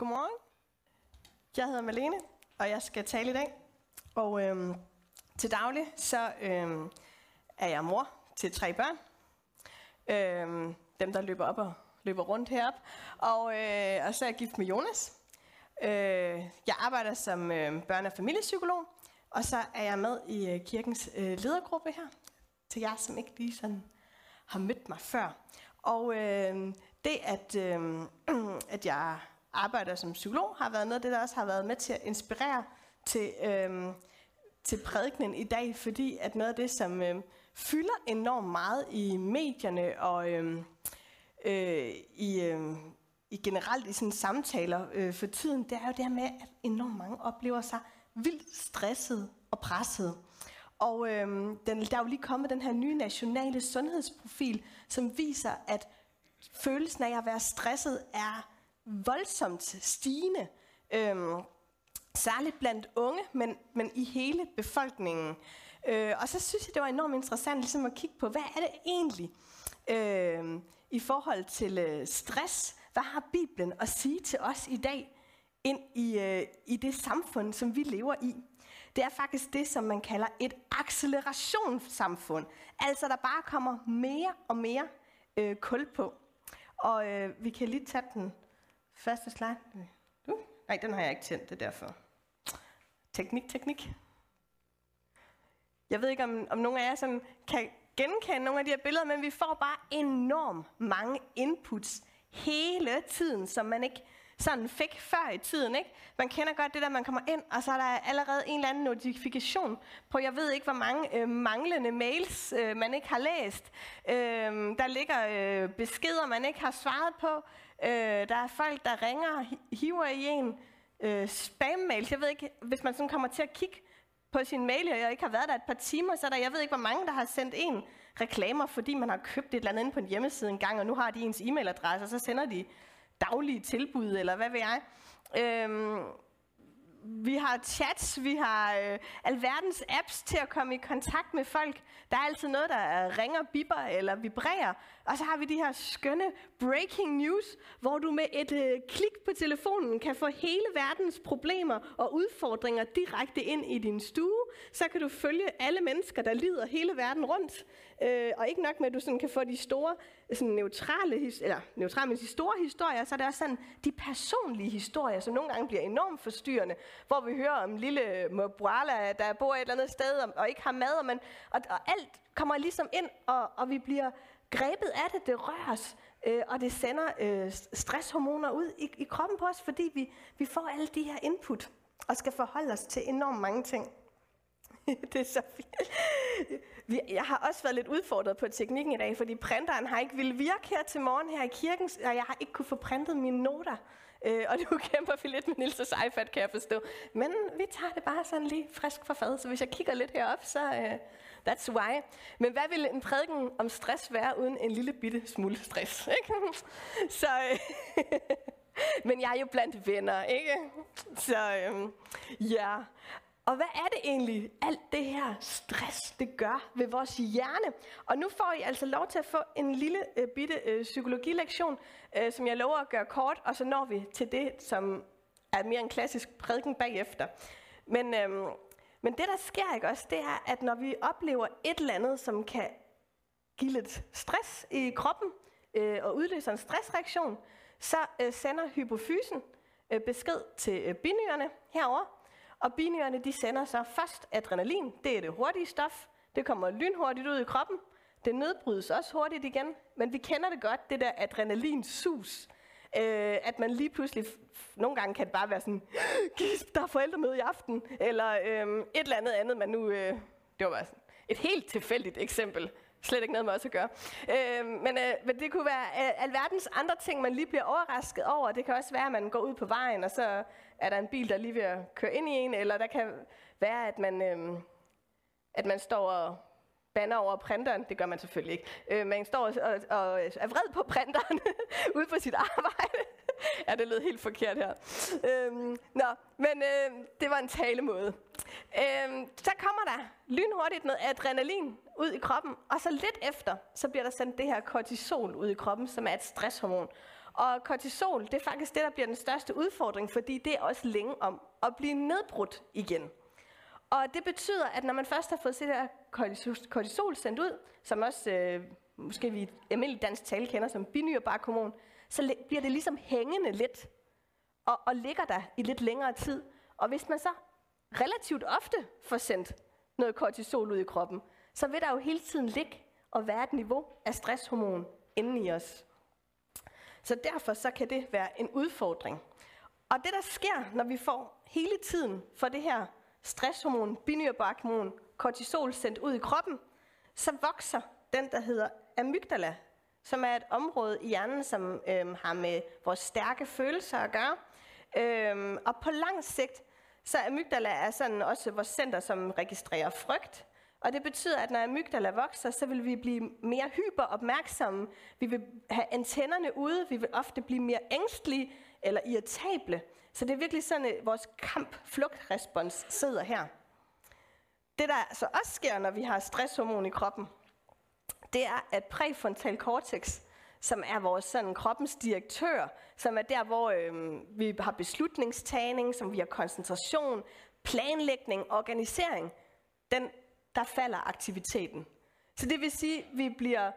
Godmorgen. Jeg hedder Malene, og jeg skal tale i dag. Og øhm, til daglig, så øhm, er jeg mor til tre børn. Øhm, dem, der løber op og løber rundt herop. Og, øh, og så er jeg gift med Jonas. Øh, jeg arbejder som øh, børne- og familiepsykolog. Og så er jeg med i øh, kirkens øh, ledergruppe her. Til jer, som ikke lige sådan har mødt mig før. Og øh, det, at, øh, at jeg arbejder som psykolog, har været noget af det, der også har været med til at inspirere til, øhm, til prædikenen i dag, fordi at noget af det, som øhm, fylder enormt meget i medierne og øhm, øh, i, øhm, i generelt i sådan samtaler øh, for tiden, det er jo det her med, at enormt mange oplever sig vildt stresset og presset. Og øhm, den, der er jo lige kommet den her nye nationale sundhedsprofil, som viser, at følelsen af at være stresset er voldsomt stigende. Øhm, særligt blandt unge, men, men i hele befolkningen. Øh, og så synes jeg, det var enormt interessant ligesom at kigge på, hvad er det egentlig øh, i forhold til øh, stress? Hvad har Bibelen at sige til os i dag ind i, øh, i det samfund, som vi lever i? Det er faktisk det, som man kalder et accelerationssamfund. Altså, der bare kommer mere og mere øh, kul på. Og øh, vi kan lige tage den første slide. Uh, nej, den har jeg ikke tændt, det er derfor. Teknik, teknik. Jeg ved ikke, om, om nogen af jer sådan kan genkende nogle af de her billeder, men vi får bare enormt mange inputs hele tiden, som man ikke sådan fik før i tiden. Ikke? Man kender godt det der, man kommer ind, og så er der allerede en eller anden notifikation på, jeg ved ikke, hvor mange øh, manglende mails, øh, man ikke har læst. Øh, der ligger øh, beskeder, man ikke har svaret på. Øh, der er folk, der ringer, hiver i en øh, spam-mails. Jeg ved ikke, hvis man sådan kommer til at kigge på sin mail, og jeg ikke har været der et par timer, så er der, jeg ved ikke, hvor mange, der har sendt en reklamer, fordi man har købt et eller andet inde på en hjemmeside en gang, og nu har de ens e-mailadresse, og så sender de daglige tilbud, eller hvad ved jeg. Øhm, vi har chats, vi har øh, alverdens apps til at komme i kontakt med folk. Der er altid noget, der ringer, bipper eller vibrerer. Og så har vi de her skønne breaking news, hvor du med et øh, klik på telefonen kan få hele verdens problemer og udfordringer direkte ind i din stue. Så kan du følge alle mennesker, der lider hele verden rundt. Øh, og ikke nok med, at du sådan kan få de store sådan neutrale, eller neutrale, men de store historier, så er det også sådan de personlige historier, som nogle gange bliver enormt forstyrrende, hvor vi hører om lille Mobuala, der bor et eller andet sted og, og ikke har mad, og, man, og, og alt kommer ligesom ind, og, og vi bliver grebet af det, det rører os, øh, og det sender øh, stresshormoner ud i, i kroppen på os, fordi vi, vi får alle de her input, og skal forholde os til enormt mange ting. det er så fint. Jeg har også været lidt udfordret på teknikken i dag, fordi printeren har ikke ville virke her til morgen her i kirken, og jeg har ikke kunne få printet mine noter. Øh, og nu kæmper vi lidt med Nils' iPad, kan jeg forstå. Men vi tager det bare sådan lige frisk for fad, så hvis jeg kigger lidt herop, så uh, that's why. Men hvad ville en prædiken om stress være uden en lille bitte smule stress? Ikke? så, uh, men jeg er jo blandt venner, ikke? Så øh, ja, og hvad er det egentlig, alt det her stress, det gør ved vores hjerne? Og nu får I altså lov til at få en lille øh, bitte øh, psykologilektion, øh, som jeg lover at gøre kort, og så når vi til det, som er mere en klassisk prædiken bagefter. Men, øh, men det, der sker ikke også, det er, at når vi oplever et eller andet, som kan give lidt stress i kroppen, øh, og udløser en stressreaktion, så øh, sender hypofysen øh, besked til øh, binyrerne herover og binyrerne de sender så først adrenalin, det er det hurtige stof, det kommer lynhurtigt ud i kroppen, det nedbrydes også hurtigt igen, men vi kender det godt, det der adrenalinsus. Øh, at man lige pludselig, nogle gange kan det bare være sådan, gisp, der er forældremøde i aften, eller øh, et eller andet andet, man nu, øh, det var bare sådan et helt tilfældigt eksempel, slet ikke noget med os at gøre. Øh, men, øh, men det kunne være øh, alverdens andre ting, man lige bliver overrasket over. Det kan også være, at man går ud på vejen, og så er der en bil, der lige ved at køre ind i en, eller der kan være, at man, øh, at man står og banner over printeren. Det gør man selvfølgelig ikke. Øh, man står og, og, og er vred på printeren ude på sit arbejde. ja, det lød helt forkert her. Øhm, nå, men øh, det var en talemåde. Øhm, så kommer der lynhurtigt noget adrenalin ud i kroppen, og så lidt efter, så bliver der sendt det her kortisol ud i kroppen, som er et stresshormon. Og kortisol, det er faktisk det, der bliver den største udfordring, fordi det er også længe om at blive nedbrudt igen. Og det betyder, at når man først har fået det her kortisol sendt ud, som også øh, måske vi i almindelig dansk tale kender som binyrbarkhormon, så bliver det ligesom hængende lidt og, og ligger der i lidt længere tid. Og hvis man så relativt ofte får sendt noget kortisol ud i kroppen, så vil der jo hele tiden ligge og være et niveau af stresshormon inde i os. Så derfor så kan det være en udfordring. Og det der sker, når vi får hele tiden for det her stresshormon, binyrbarkhormon, kortisol sendt ud i kroppen, så vokser den, der hedder amygdala, som er et område i hjernen, som øhm, har med vores stærke følelser at gøre. Øhm, og på lang sigt, så amygdala er sådan også vores center, som registrerer frygt. Og det betyder, at når amygdala vokser, så vil vi blive mere hyperopmærksomme. Vi vil have antennerne ude. Vi vil ofte blive mere ængstlige eller irritable. Så det er virkelig sådan, at vores kamp-flugt-respons sidder her. Det, der så også sker, når vi har stresshormon i kroppen, det er, at præfrontal cortex, som er vores sådan, kroppens direktør, som er der, hvor øh, vi har beslutningstagning, som vi har koncentration, planlægning, organisering, den, der falder aktiviteten. Så det vil sige, at vi bliver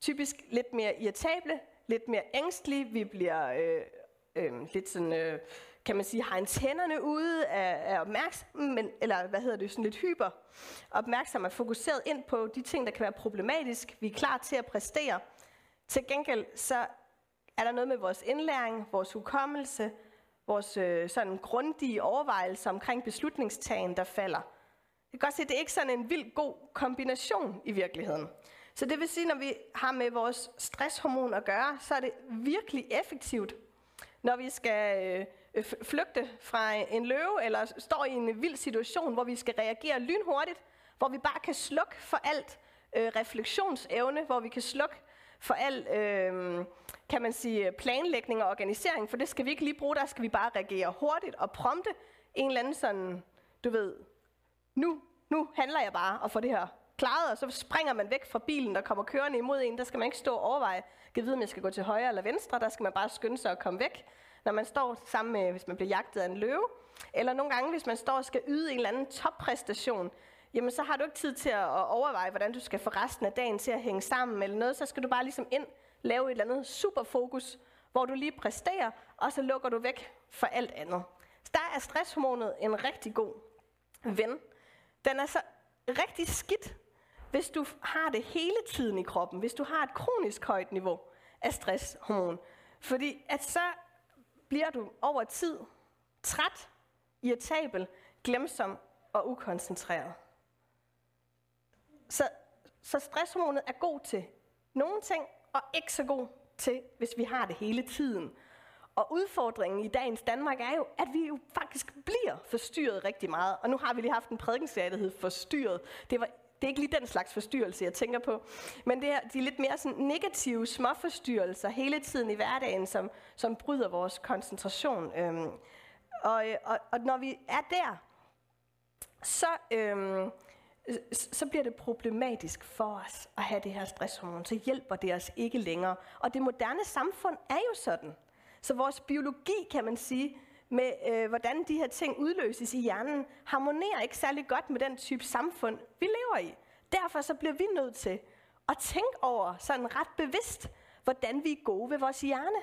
typisk lidt mere irritable, lidt mere ængstlige, vi bliver øh, øh, lidt sådan, øh, kan man sige, har antennerne ude er, er opmærksom, men, eller hvad hedder det, sådan lidt hyper opmærksom og fokuseret ind på de ting, der kan være problematisk. Vi er klar til at præstere. Til gengæld så er der noget med vores indlæring, vores hukommelse, vores øh, sådan grundige overvejelser omkring beslutningstagen, der falder. Jeg kan godt se, at det er ikke sådan en vild god kombination i virkeligheden. Så det vil sige, når vi har med vores stresshormon at gøre, så er det virkelig effektivt, når vi skal øh, Øh, flygte fra en løve, eller står i en vild situation, hvor vi skal reagere lynhurtigt, hvor vi bare kan slukke for alt øh, refleksionsevne, hvor vi kan slukke for al, øh, kan man sige, planlægning og organisering, for det skal vi ikke lige bruge, der skal vi bare reagere hurtigt og prompte en eller anden sådan, du ved, nu, nu handler jeg bare og får det her klaret, og så springer man væk fra bilen, der kommer kørende imod en. Der skal man ikke stå og overveje, kan vide, om jeg skal gå til højre eller venstre. Der skal man bare skynde sig at komme væk. Når man står sammen med, hvis man bliver jagtet af en løve, eller nogle gange, hvis man står og skal yde en eller anden toppræstation, jamen så har du ikke tid til at overveje, hvordan du skal få resten af dagen til at hænge sammen eller noget. Så skal du bare ligesom ind, lave et eller andet superfokus, hvor du lige præsterer, og så lukker du væk for alt andet. Så der er stresshormonet en rigtig god ven. Den er så rigtig skidt, hvis du har det hele tiden i kroppen, hvis du har et kronisk højt niveau af stresshormon. Fordi at så bliver du over tid træt, irritabel, glemsom og ukoncentreret. Så, så stresshormonet er god til nogle ting, og ikke så god til, hvis vi har det hele tiden. Og udfordringen i dagens Danmark er jo, at vi jo faktisk bliver forstyrret rigtig meget. Og nu har vi lige haft en prædikenserie, der hed Forstyrret. Det, var, er ikke lige den slags forstyrrelse, jeg tænker på. Men det er de lidt mere sådan negative småforstyrrelser hele tiden i hverdagen, som, som bryder vores koncentration. Øhm, og, øh, og, og når vi er der, så, øhm, så bliver det problematisk for os at have det her stresshormon. Så hjælper det os ikke længere. Og det moderne samfund er jo sådan. Så vores biologi, kan man sige, med øh, hvordan de her ting udløses i hjernen, harmonerer ikke særlig godt med den type samfund, vi lever i. Derfor så bliver vi nødt til at tænke over sådan ret bevidst, hvordan vi er gode ved vores hjerne,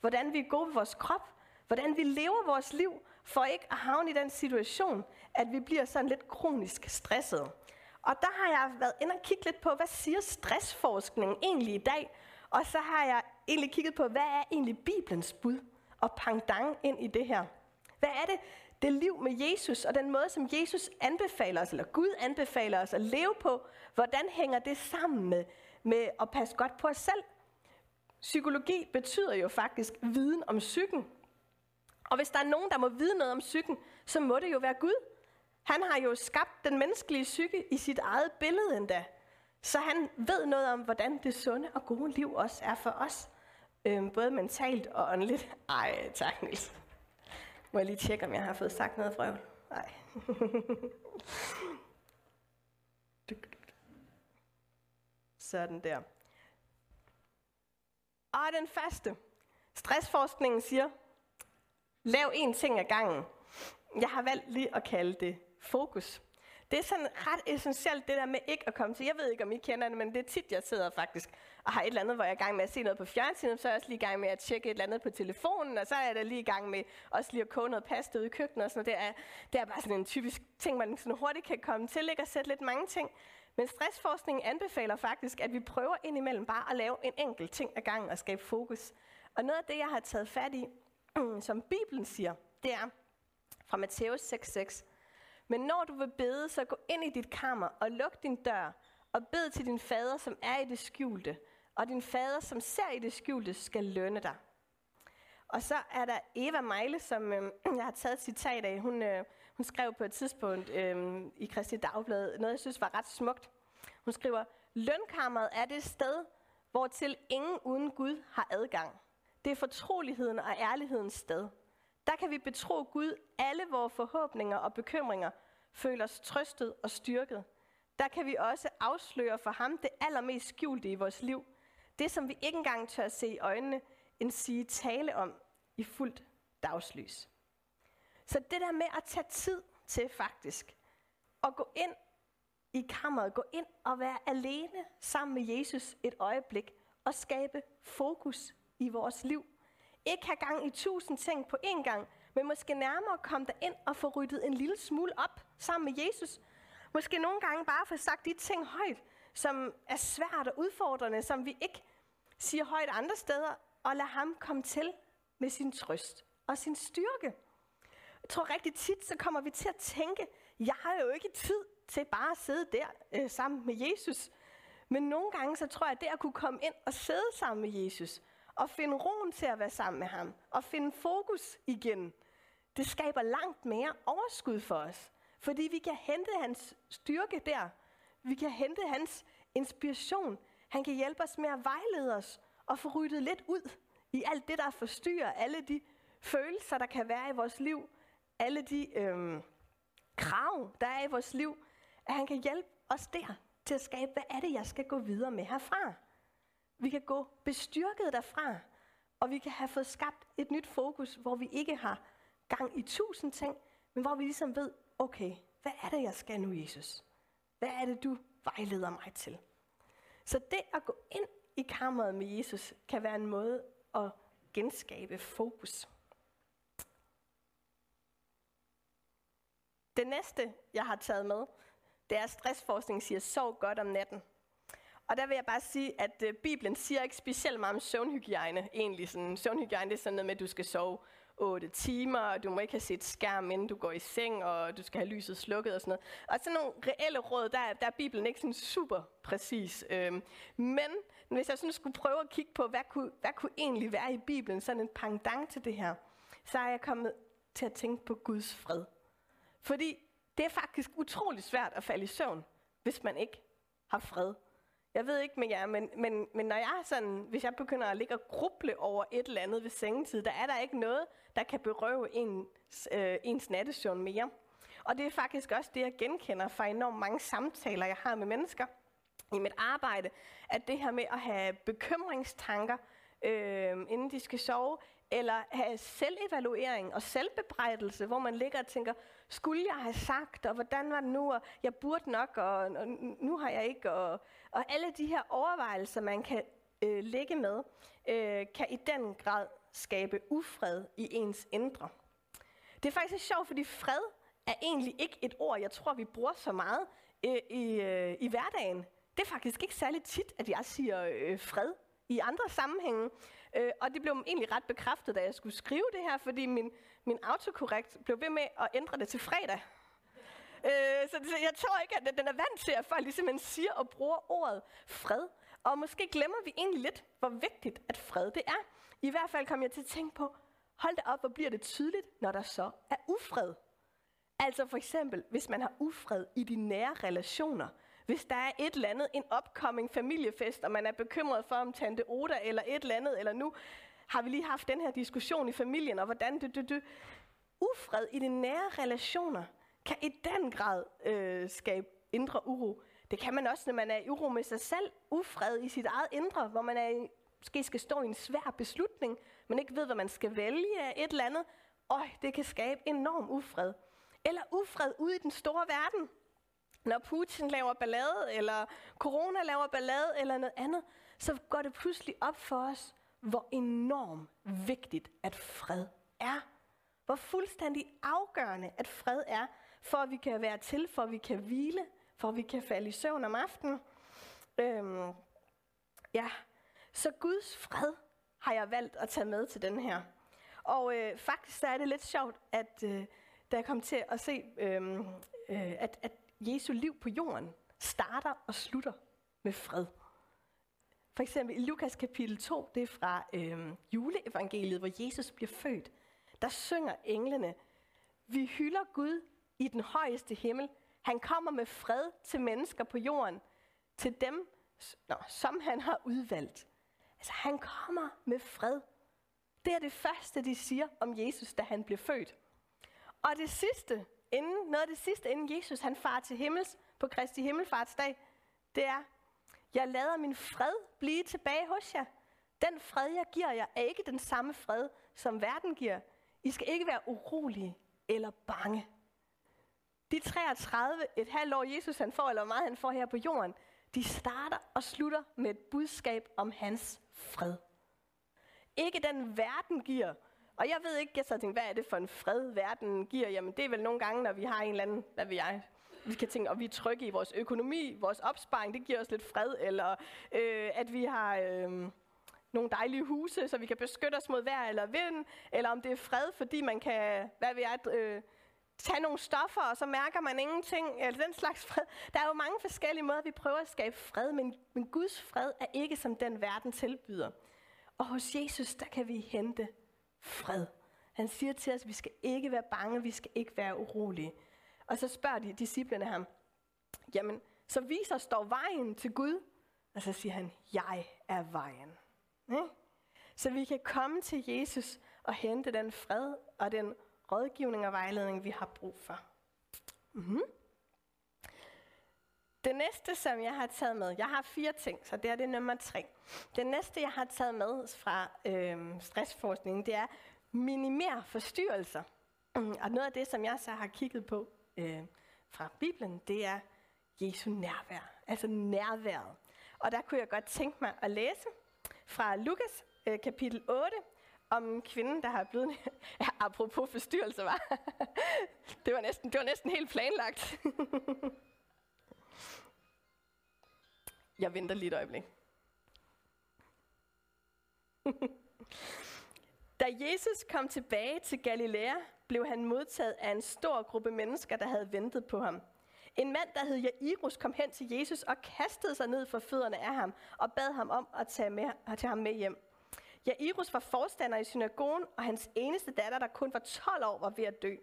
hvordan vi er gode ved vores krop, hvordan vi lever vores liv, for ikke at havne i den situation, at vi bliver sådan lidt kronisk stresset. Og der har jeg været inde og kigge lidt på, hvad siger stressforskningen egentlig i dag? Og så har jeg egentlig kigget på, hvad er egentlig Bibelens bud og pangdang ind i det her? Hvad er det, det liv med Jesus og den måde, som Jesus anbefaler os, eller Gud anbefaler os at leve på, hvordan hænger det sammen med, med at passe godt på os selv? Psykologi betyder jo faktisk viden om psyken. Og hvis der er nogen, der må vide noget om psyken, så må det jo være Gud. Han har jo skabt den menneskelige psyke i sit eget billede endda. Så han ved noget om, hvordan det sunde og gode liv også er for os. Øhm, både mentalt og åndeligt. Ej, tak Niels. Må jeg lige tjekke, om jeg har fået sagt noget frøvl? Nej. Sådan der. Og den faste, Stressforskningen siger, lav en ting ad gangen. Jeg har valgt lige at kalde det fokus. Det er sådan ret essentielt, det der med ikke at komme til. Jeg ved ikke, om I kender det, men det er tit, jeg sidder faktisk og har et eller andet, hvor jeg er i gang med at se noget på fjernsynet, så er jeg også lige i gang med at tjekke et eller andet på telefonen, og så er jeg lige i gang med også lige at koge noget pasta ude i køkkenet og sådan noget. Det er, det er bare sådan en typisk ting, man sådan hurtigt kan komme til, ikke? at sætte lidt mange ting. Men stressforskningen anbefaler faktisk, at vi prøver indimellem bare at lave en enkelt ting ad gangen og skabe fokus. Og noget af det, jeg har taget fat i, som Bibelen siger, det er fra Matthæus 6:6. Men når du vil bede, så gå ind i dit kammer og luk din dør og bed til din fader, som er i det skjulte. Og din fader, som ser i det skjulte, skal lønne dig. Og så er der Eva Meile, som øh, jeg har taget et citat af. Hun, øh, hun skrev på et tidspunkt øh, i Kristi Dagblad noget, jeg synes var ret smukt. Hun skriver, lønkammeret er det sted, hvor til ingen uden Gud har adgang. Det er fortroligheden og ærlighedens sted. Der kan vi betro Gud alle vores forhåbninger og bekymringer, føle os trøstet og styrket. Der kan vi også afsløre for ham det allermest skjulte i vores liv. Det, som vi ikke engang tør se i øjnene, end sige tale om i fuldt dagslys. Så det der med at tage tid til faktisk, at gå ind i kammeret, gå ind og være alene sammen med Jesus et øjeblik, og skabe fokus i vores liv. Ikke have gang i tusind ting på én gang, men måske nærmere komme ind og få ryddet en lille smule op sammen med Jesus. Måske nogle gange bare få sagt de ting højt, som er svært og udfordrende, som vi ikke siger højt andre steder, og lad ham komme til med sin trøst og sin styrke. Jeg tror rigtig tit, så kommer vi til at tænke, jeg har jo ikke tid til bare at sidde der øh, sammen med Jesus. Men nogle gange, så tror jeg, at det at kunne komme ind og sidde sammen med Jesus, og finde roen til at være sammen med ham, og finde fokus igen, det skaber langt mere overskud for os. Fordi vi kan hente hans styrke der. Vi kan hente hans inspiration. Han kan hjælpe os med at vejlede os og få ryddet lidt ud i alt det, der forstyrrer alle de følelser, der kan være i vores liv. Alle de øhm, krav, der er i vores liv. At han kan hjælpe os der til at skabe, hvad er det, jeg skal gå videre med herfra. Vi kan gå bestyrket derfra, og vi kan have fået skabt et nyt fokus, hvor vi ikke har gang i tusind ting, men hvor vi ligesom ved, okay, hvad er det, jeg skal nu, Jesus? Hvad er det, du vejleder mig til? Så det at gå ind i kammeret med Jesus, kan være en måde at genskabe fokus. Det næste, jeg har taget med, det er, at stressforskning siger, sov godt om natten. Og der vil jeg bare sige, at øh, Bibelen siger ikke specielt meget om søvnhygiejne. Egentlig sådan, søvnhygiejne det er sådan noget med, at du skal sove 8 timer, og du må ikke have set skærm, inden du går i seng, og du skal have lyset slukket og sådan noget. Og sådan nogle reelle råd, der, der er Bibelen ikke sådan super præcis. Øhm, men hvis jeg sådan skulle prøve at kigge på, hvad kunne, hvad kunne egentlig være i Bibelen, sådan en pangdang til det her, så er jeg kommet til at tænke på Guds fred. Fordi det er faktisk utrolig svært at falde i søvn, hvis man ikke har fred. Jeg ved ikke med jer, men, men, men når jeg sådan, hvis jeg begynder at ligge og gruble over et eller andet ved sengetid, der er der ikke noget, der kan berøve ens, øh, ens nattesøvn mere. Og det er faktisk også det, jeg genkender fra enormt mange samtaler, jeg har med mennesker i mit arbejde, at det her med at have bekymringstanker, øh, inden de skal sove, eller have selvevaluering og selvbebrejdelse, hvor man ligger og tænker, skulle jeg have sagt, og hvordan var det nu, og jeg burde nok, og, og nu har jeg ikke, og, og alle de her overvejelser, man kan øh, ligge med, øh, kan i den grad skabe ufred i ens indre. Det er faktisk sjovt, fordi fred er egentlig ikke et ord, jeg tror, vi bruger så meget øh, i, øh, i hverdagen. Det er faktisk ikke særlig tit, at jeg siger øh, fred i andre sammenhænge. Øh, og det blev egentlig ret bekræftet, da jeg skulle skrive det her, fordi min, min autokorrekt blev ved med at ændre det til fredag. Øh, så, så jeg tror ikke, at den er vant til, at folk ligesom siger og bruger ordet fred. Og måske glemmer vi egentlig lidt, hvor vigtigt at fred det er. I hvert fald kom jeg til at tænke på, hold da op, hvor bliver det tydeligt, når der så er ufred. Altså for eksempel, hvis man har ufred i de nære relationer, hvis der er et eller andet, en upcoming familiefest, og man er bekymret for, om tante Oda eller et eller andet, eller nu har vi lige haft den her diskussion i familien, og hvordan det, du, du. Ufred i de nære relationer kan i den grad øh, skabe indre uro. Det kan man også, når man er i uro med sig selv. Ufred i sit eget indre, hvor man er, måske skal stå i en svær beslutning, man ikke ved, hvad man skal vælge af et eller andet, øj, det kan skabe enorm ufred. Eller ufred ude i den store verden. Når Putin laver ballade, eller corona laver ballade, eller noget andet, så går det pludselig op for os, hvor enormt vigtigt, at fred er. Hvor fuldstændig afgørende, at fred er, for at vi kan være til, for at vi kan hvile, for at vi kan falde i søvn om aftenen. Øhm, ja, så Guds fred har jeg valgt at tage med til den her. Og øh, faktisk så er det lidt sjovt, at øh, da jeg kom til at se, øh, øh, at, at Jesu liv på jorden starter og slutter med fred. For eksempel i Lukas kapitel 2, det er fra øh, juleevangeliet, hvor Jesus bliver født. Der synger englene, vi hylder Gud i den højeste himmel. Han kommer med fred til mennesker på jorden, til dem, nå, som han har udvalgt. Altså han kommer med fred. Det er det første, de siger om Jesus, da han blev født. Og det sidste, inden, noget af det sidste, inden Jesus han far til himmels på Kristi Himmelfartsdag, det er, jeg lader min fred blive tilbage hos jer. Den fred, jeg giver jer, er ikke den samme fred, som verden giver. I skal ikke være urolige eller bange. De 33, et halvt år Jesus han får, eller hvor meget han får her på jorden, de starter og slutter med et budskab om hans fred. Ikke den verden giver. Og jeg ved ikke, jeg så tænkte, hvad er det for en fred, verden giver? Jamen det er vel nogle gange, når vi har en eller anden, hvad ved jeg, vi kan tænke, at vi er trygge i vores økonomi, vores opsparing, det giver os lidt fred, eller øh, at vi har øh, nogle dejlige huse, så vi kan beskytte os mod vejr eller vind, eller om det er fred, fordi man kan, hvad ved jeg, øh, tage nogle stoffer, og så mærker man ingenting, eller den slags fred. Der er jo mange forskellige måder, vi prøver at skabe fred, men, men Guds fred er ikke som den verden tilbyder. Og hos Jesus, der kan vi hente fred. Han siger til os, at vi skal ikke være bange, vi skal ikke være urolige. Og så spørger de disciplene ham, jamen, så viser os dog vejen til Gud. Og så siger han, jeg er vejen. Ja? Så vi kan komme til Jesus og hente den fred og den rådgivning og vejledning, vi har brug for. Mm-hmm. Det næste, som jeg har taget med, jeg har fire ting, så det er det nummer tre. Det næste, jeg har taget med fra øh, stressforskningen, det er minimere forstyrrelser. Og noget af det, som jeg så har kigget på øh, fra Bibelen, det er Jesu nærvær, altså nærværet. Og der kunne jeg godt tænke mig at læse fra Lukas øh, kapitel 8, om kvinden, der har blevet... Ja, apropos forstyrrelse, var. det, var næsten, det var næsten helt planlagt. Jeg venter lige et øjeblik. da Jesus kom tilbage til Galilea, blev han modtaget af en stor gruppe mennesker, der havde ventet på ham. En mand, der hed Jairus, kom hen til Jesus og kastede sig ned for fødderne af ham og bad ham om at tage, med, at tage ham med hjem. Jairus var forstander i synagogen, og hans eneste datter, der kun var 12 år, var ved at dø.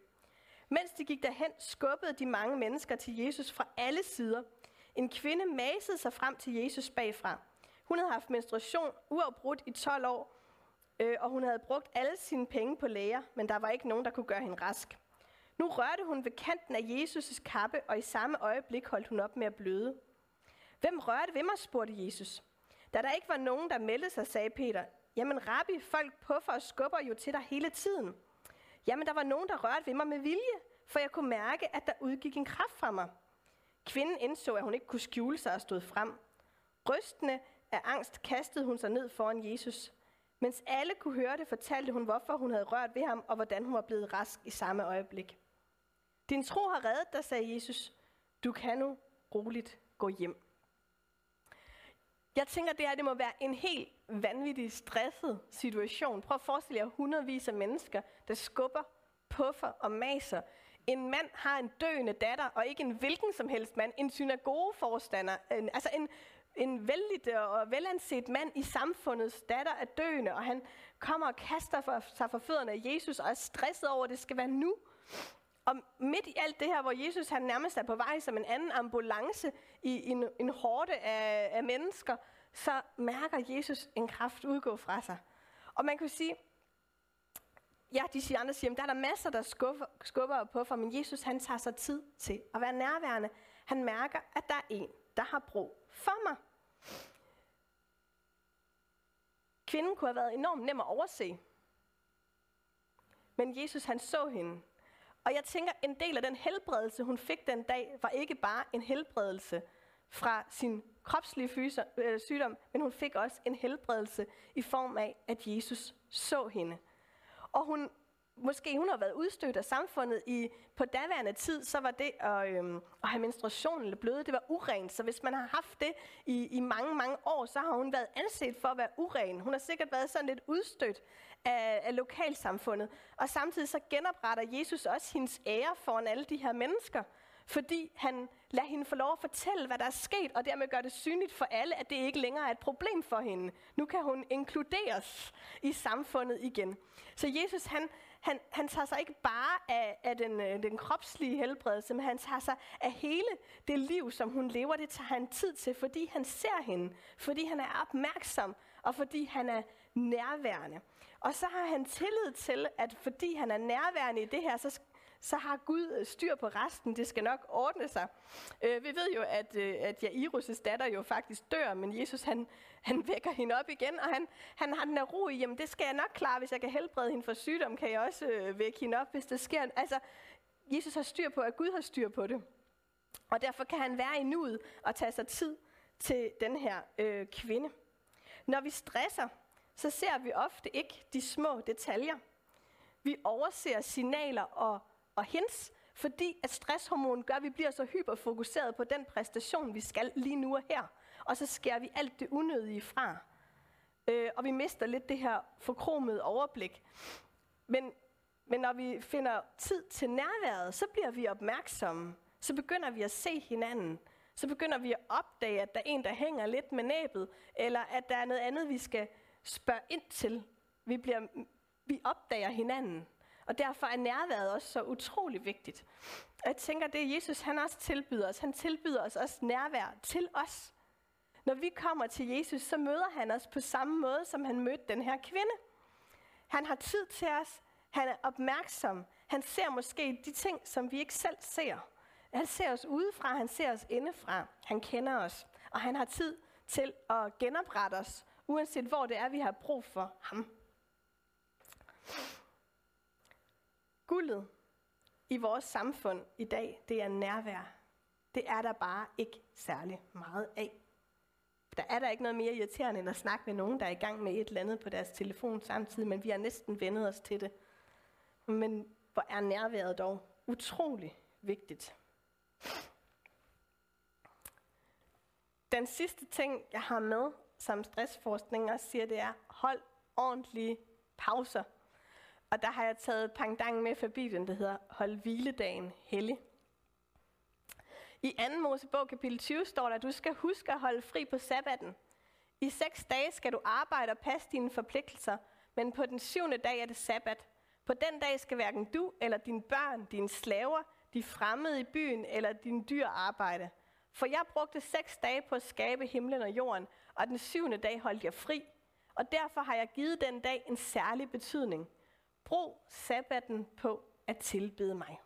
Mens de gik derhen, skubbede de mange mennesker til Jesus fra alle sider. En kvinde masede sig frem til Jesus bagfra. Hun havde haft menstruation uafbrudt i 12 år, øh, og hun havde brugt alle sine penge på læger, men der var ikke nogen, der kunne gøre hende rask. Nu rørte hun ved kanten af Jesus' kappe, og i samme øjeblik holdt hun op med at bløde. Hvem rørte ved mig, spurgte Jesus. Da der ikke var nogen, der meldte sig, sagde Peter, Jamen rabbi, folk puffer og skubber jo til dig hele tiden. Jamen der var nogen, der rørte ved mig med vilje, for jeg kunne mærke, at der udgik en kraft fra mig. Kvinden indså, at hun ikke kunne skjule sig og stod frem. Rystende af angst kastede hun sig ned foran Jesus. Mens alle kunne høre det, fortalte hun, hvorfor hun havde rørt ved ham, og hvordan hun var blevet rask i samme øjeblik. Din tro har reddet dig, sagde Jesus. Du kan nu roligt gå hjem. Jeg tænker, det her det må være en helt vanvittig stresset situation. Prøv at forestille jer hundredvis af mennesker, der skubber, puffer og maser. En mand har en døende datter, og ikke en hvilken som helst mand, en synagogeforstander, en, altså en, en vældig og velanset mand i samfundets datter er døende, og han kommer og kaster for, sig for fødderne af Jesus, og er stresset over, at det skal være nu. Og midt i alt det her, hvor Jesus han nærmest er på vej som en anden ambulance i en, en hårde af, af mennesker, så mærker Jesus en kraft udgå fra sig. Og man kan sige, ja, de siger andre siger, der er der masser, der skubber, skubber på for, men Jesus han tager sig tid til at være nærværende. Han mærker, at der er en, der har brug for mig. Kvinden kunne have været enormt nem at overse. Men Jesus han så hende. Og jeg tænker, en del af den helbredelse, hun fik den dag, var ikke bare en helbredelse fra sin kropslige øh, sygdom, men hun fik også en helbredelse i form af, at Jesus så hende. Og hun, måske hun har været udstødt af samfundet i, på daværende tid, så var det at, øhm, at have menstruation eller bløde, det var urent. Så hvis man har haft det i, i mange, mange år, så har hun været anset for at være uren. Hun har sikkert været sådan lidt udstødt af, af lokalsamfundet. Og samtidig så genopretter Jesus også hendes ære foran alle de her mennesker fordi han lader hende få lov at fortælle, hvad der er sket, og dermed gør det synligt for alle, at det ikke længere er et problem for hende. Nu kan hun inkluderes i samfundet igen. Så Jesus, han, han, han tager sig ikke bare af, af den, øh, den kropslige helbredelse, men han tager sig af hele det liv, som hun lever. Det tager han tid til, fordi han ser hende, fordi han er opmærksom, og fordi han er nærværende. Og så har han tillid til, at fordi han er nærværende i det her, så så har Gud øh, styr på resten. Det skal nok ordne sig. Øh, vi ved jo, at, øh, at Jairus' datter jo faktisk dør, men Jesus han, han vækker hende op igen, og han, han har den her ro i, jamen det skal jeg nok klare, hvis jeg kan helbrede hende for sygdom, kan jeg også øh, vække hende op, hvis det sker. Altså, Jesus har styr på, at Gud har styr på det. Og derfor kan han være i nuet og tage sig tid til den her øh, kvinde. Når vi stresser, så ser vi ofte ikke de små detaljer. Vi overser signaler og og hendes, fordi at stresshormonen gør, at vi bliver så hyperfokuseret på den præstation, vi skal lige nu og her. Og så skærer vi alt det unødige fra. Øh, og vi mister lidt det her forkromede overblik. Men, men når vi finder tid til nærværet, så bliver vi opmærksomme. Så begynder vi at se hinanden. Så begynder vi at opdage, at der er en, der hænger lidt med næbet, eller at der er noget andet, vi skal spørge ind til. Vi, bliver, vi opdager hinanden. Og derfor er nærværet også så utrolig vigtigt. Og jeg tænker, det Jesus han også tilbyder os. Han tilbyder os også nærvær til os. Når vi kommer til Jesus, så møder han os på samme måde, som han mødte den her kvinde. Han har tid til os. Han er opmærksom. Han ser måske de ting, som vi ikke selv ser. Han ser os udefra, han ser os indefra. Han kender os, og han har tid til at genoprette os, uanset hvor det er, vi har brug for ham. Guldet i vores samfund i dag, det er nærvær. Det er der bare ikke særlig meget af. Der er der ikke noget mere irriterende end at snakke med nogen, der er i gang med et eller andet på deres telefon samtidig, men vi har næsten vendet os til det. Men hvor er nærværet dog utrolig vigtigt. Den sidste ting, jeg har med, som stressforskning også siger, det er, hold ordentlige pauser og der har jeg taget pangdangen med fra Bibelen, der hedder Hold hviledagen hellig. I 2. Mosebog kapitel 20 står der, at du skal huske at holde fri på sabbaten. I seks dage skal du arbejde og passe dine forpligtelser, men på den syvende dag er det sabbat. På den dag skal hverken du eller dine børn, dine slaver, de fremmede i byen eller dine dyr arbejde. For jeg brugte seks dage på at skabe himlen og jorden, og den syvende dag holdt jeg fri. Og derfor har jeg givet den dag en særlig betydning – Brug sabbaten på at tilbede mig.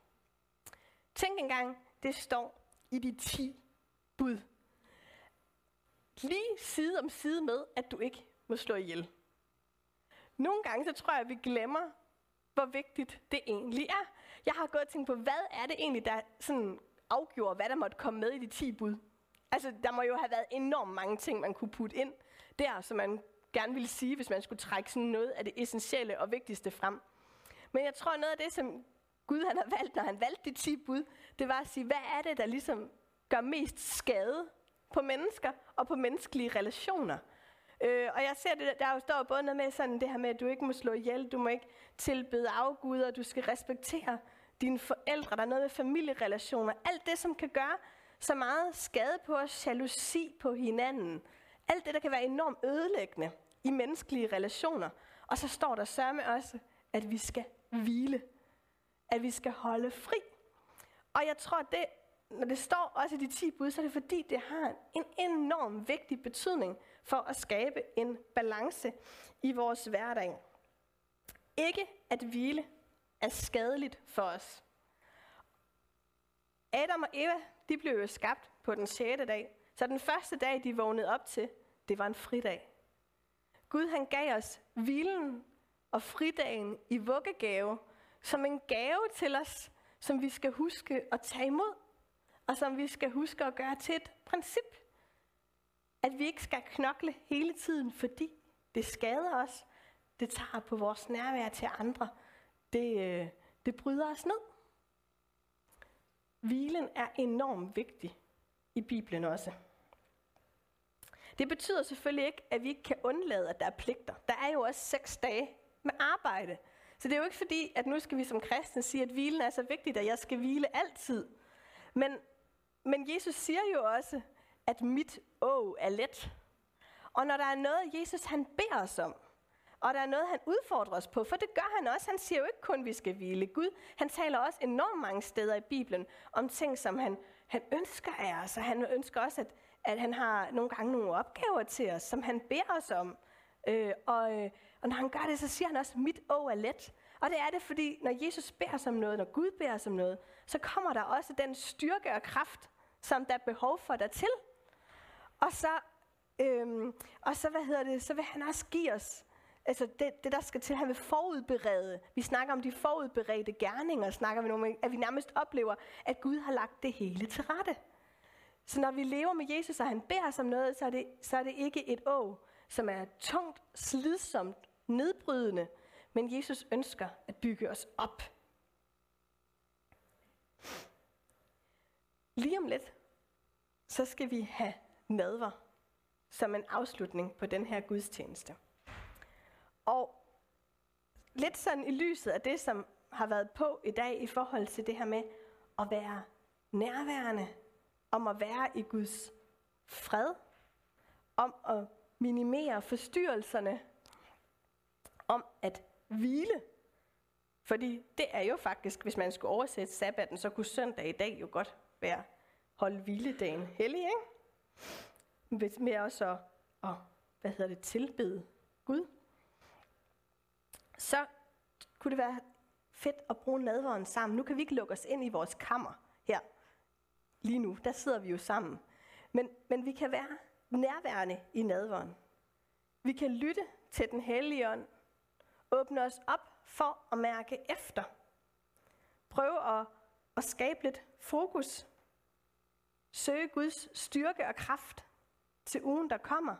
Tænk engang, det står i de 10 bud. Lige side om side med, at du ikke må slå ihjel. Nogle gange så tror jeg, at vi glemmer, hvor vigtigt det egentlig er. Jeg har gået og tænkt på, hvad er det egentlig, der sådan afgjorde, hvad der måtte komme med i de 10 bud? Altså, der må jo have været enormt mange ting, man kunne putte ind der, som man gerne ville sige, hvis man skulle trække sådan noget af det essentielle og vigtigste frem. Men jeg tror, noget af det, som Gud han har valgt, når han valgte de 10 bud, det var at sige, hvad er det, der ligesom gør mest skade på mennesker og på menneskelige relationer? Øh, og jeg ser det, der jo står både noget med sådan det her med, at du ikke må slå ihjel, du må ikke tilbede afguder, du skal respektere dine forældre, der er noget med familierelationer, alt det, som kan gøre så meget skade på os, jalousi på hinanden, alt det, der kan være enormt ødelæggende i menneskelige relationer. Og så står der sørme også, at vi skal hvile. At vi skal holde fri. Og jeg tror, det, når det står også i de 10 bud, så er det fordi, det har en enorm vigtig betydning for at skabe en balance i vores hverdag. Ikke at hvile er skadeligt for os. Adam og Eva, de blev jo skabt på den 6. dag. Så den første dag, de vågnede op til, det var en fridag. Gud han gav os hvilen og fridagen i vuggegave, som en gave til os, som vi skal huske at tage imod, og som vi skal huske at gøre til et princip. At vi ikke skal knokle hele tiden, fordi det skader os, det tager på vores nærvær til andre, det, øh, det bryder os ned. Hvilen er enormt vigtig i Bibelen også. Det betyder selvfølgelig ikke, at vi ikke kan undlade, at der er pligter. Der er jo også seks dage med arbejde. Så det er jo ikke fordi, at nu skal vi som kristne sige, at hvilen er så vigtigt, at jeg skal hvile altid. Men, men Jesus siger jo også, at mit å er let. Og når der er noget, Jesus han beder os om, og der er noget, han udfordrer os på, for det gør han også. Han siger jo ikke kun, at vi skal hvile. Gud, han taler også enormt mange steder i Bibelen om ting, som han, han ønsker af os. Og han ønsker også, at, at han har nogle gange nogle opgaver til os, som han beder os om. Øh, og, øh, og når han gør det, så siger han også, mit å er let. Og det er det, fordi når Jesus beder som noget, når Gud beder som noget, så kommer der også den styrke og kraft, som der er behov for dig til. Og så, øhm, og så, hvad hedder det, så vil han også give os altså det, det, der skal til, han vil forudberede. Vi snakker om de forudberedte gerninger, snakker vi om, at vi nærmest oplever, at Gud har lagt det hele til rette. Så når vi lever med Jesus, og han beder os om noget, så er det, så er det ikke et å, som er tungt, slidsomt, nedbrydende, men Jesus ønsker at bygge os op. Lige om lidt, så skal vi have nadver som en afslutning på den her gudstjeneste. Og lidt sådan i lyset af det, som har været på i dag i forhold til det her med at være nærværende, om at være i Guds fred, om at minimere forstyrrelserne, hvile. Fordi det er jo faktisk, hvis man skulle oversætte sabbaten, så kunne søndag i dag jo godt være holde hviledagen hellig, ikke? Med også at, at hvad hedder det, tilbede Gud så kunne det være fedt at bruge nadveren sammen. Nu kan vi ikke lukke os ind i vores kammer her lige nu. Der sidder vi jo sammen. Men, men vi kan være nærværende i nadveren. Vi kan lytte til den hellige ånd. Åbne os op for at mærke efter. Prøve at, at skabe lidt fokus. Søge Guds styrke og kraft til ugen, der kommer.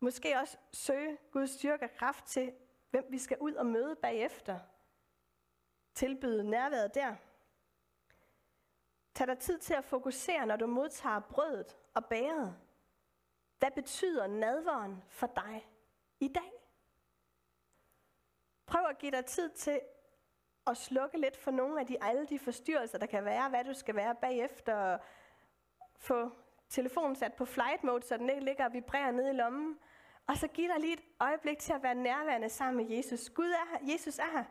Måske også søge Guds styrke og kraft til, hvem vi skal ud og møde bagefter. Tilbyde nærværet der. Tag dig tid til at fokusere, når du modtager brødet og bæret. Hvad betyder nadveren for dig i dag? Prøv at give dig tid til at slukke lidt for nogle af de alle de forstyrrelser, der kan være, hvad du skal være bagefter. Få telefonen sat på flight mode, så den ikke ligger og vibrerer nede i lommen. Og så giv dig lige et øjeblik til at være nærværende sammen med Jesus. Gud er her, Jesus er her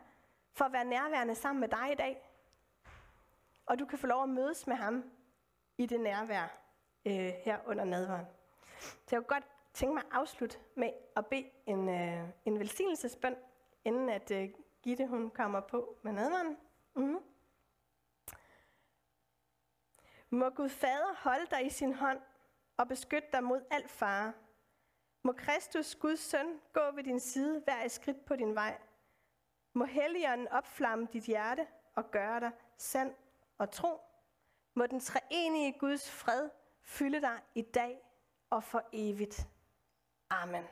for at være nærværende sammen med dig i dag. Og du kan få lov at mødes med ham i det nærvær øh, her under nadveren. Så jeg vil godt tænke mig at afslutte med at bede en, øh, en velsignelsesbøn, inden at øh, Gitte hun kommer på med nadveren. Mm-hmm. Må Gud Fader holde dig i sin hånd og beskytte dig mod al fare. Må Kristus, Guds søn, gå ved din side hver et skridt på din vej. Må Helligånden opflamme dit hjerte og gøre dig sand og tro. Må den treenige Guds fred fylde dig i dag og for evigt. Amen.